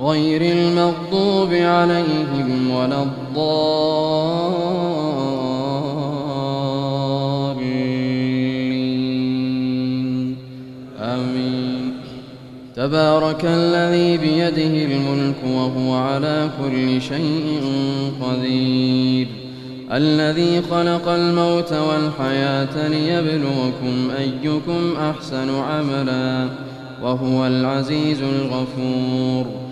غير المغضوب عليهم ولا الضالين. آمين. تبارك الذي بيده الملك وهو على كل شيء قدير. الذي خلق الموت والحياة ليبلوكم أيكم أحسن عملا وهو العزيز الغفور.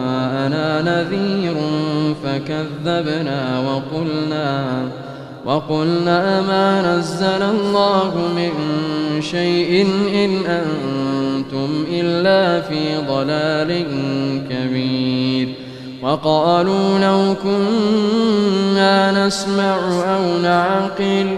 جاءنا نذير فكذبنا وقلنا وقلنا ما نزل الله من شيء إن أنتم إلا في ضلال كبير وقالوا لو كنا نسمع أو نعقل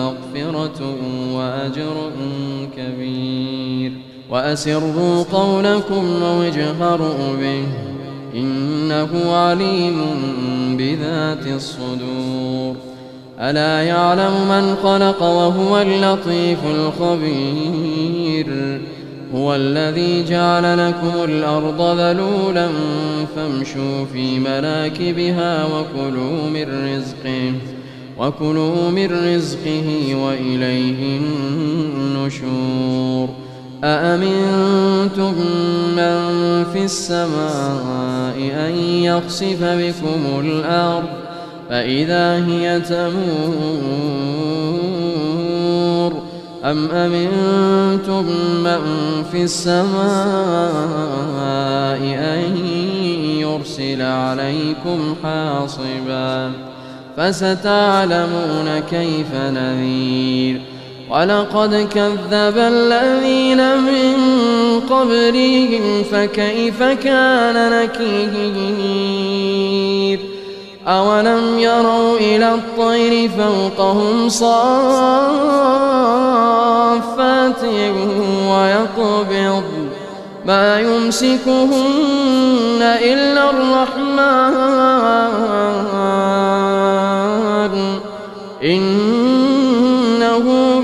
مغفرة وأجر كبير. وأسروا قولكم أو اجهروا به إنه عليم بذات الصدور. ألا يعلم من خلق وهو اللطيف الخبير؟ هو الذي جعل لكم الأرض ذلولا فامشوا في مناكبها وكلوا من رزقه. وكلوا من رزقه وإليه النشور أأمنتم من في السماء أن يخسف بكم الأرض فإذا هي تمور أم أمنتم من في السماء أن يرسل عليكم حاصبا فستعلمون كيف نذير. ولقد كذب الذين من قبلهم فكيف كان نكير؟ أولم يروا إلى الطير فوقهم صافات ويقبض. ما يمسكهن إلا الرحمن.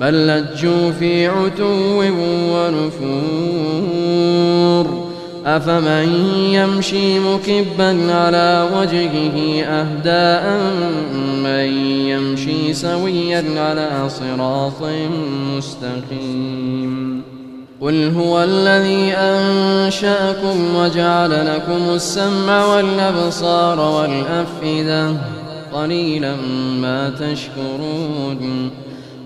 بل لجوا في عتو ونفور. أفمن يمشي مكبا على وجهه أهداء من يمشي سويا على صراط مستقيم. قل هو الذي أنشأكم وجعل لكم السمع والأبصار والأفئدة. قليلا ما تشكرون.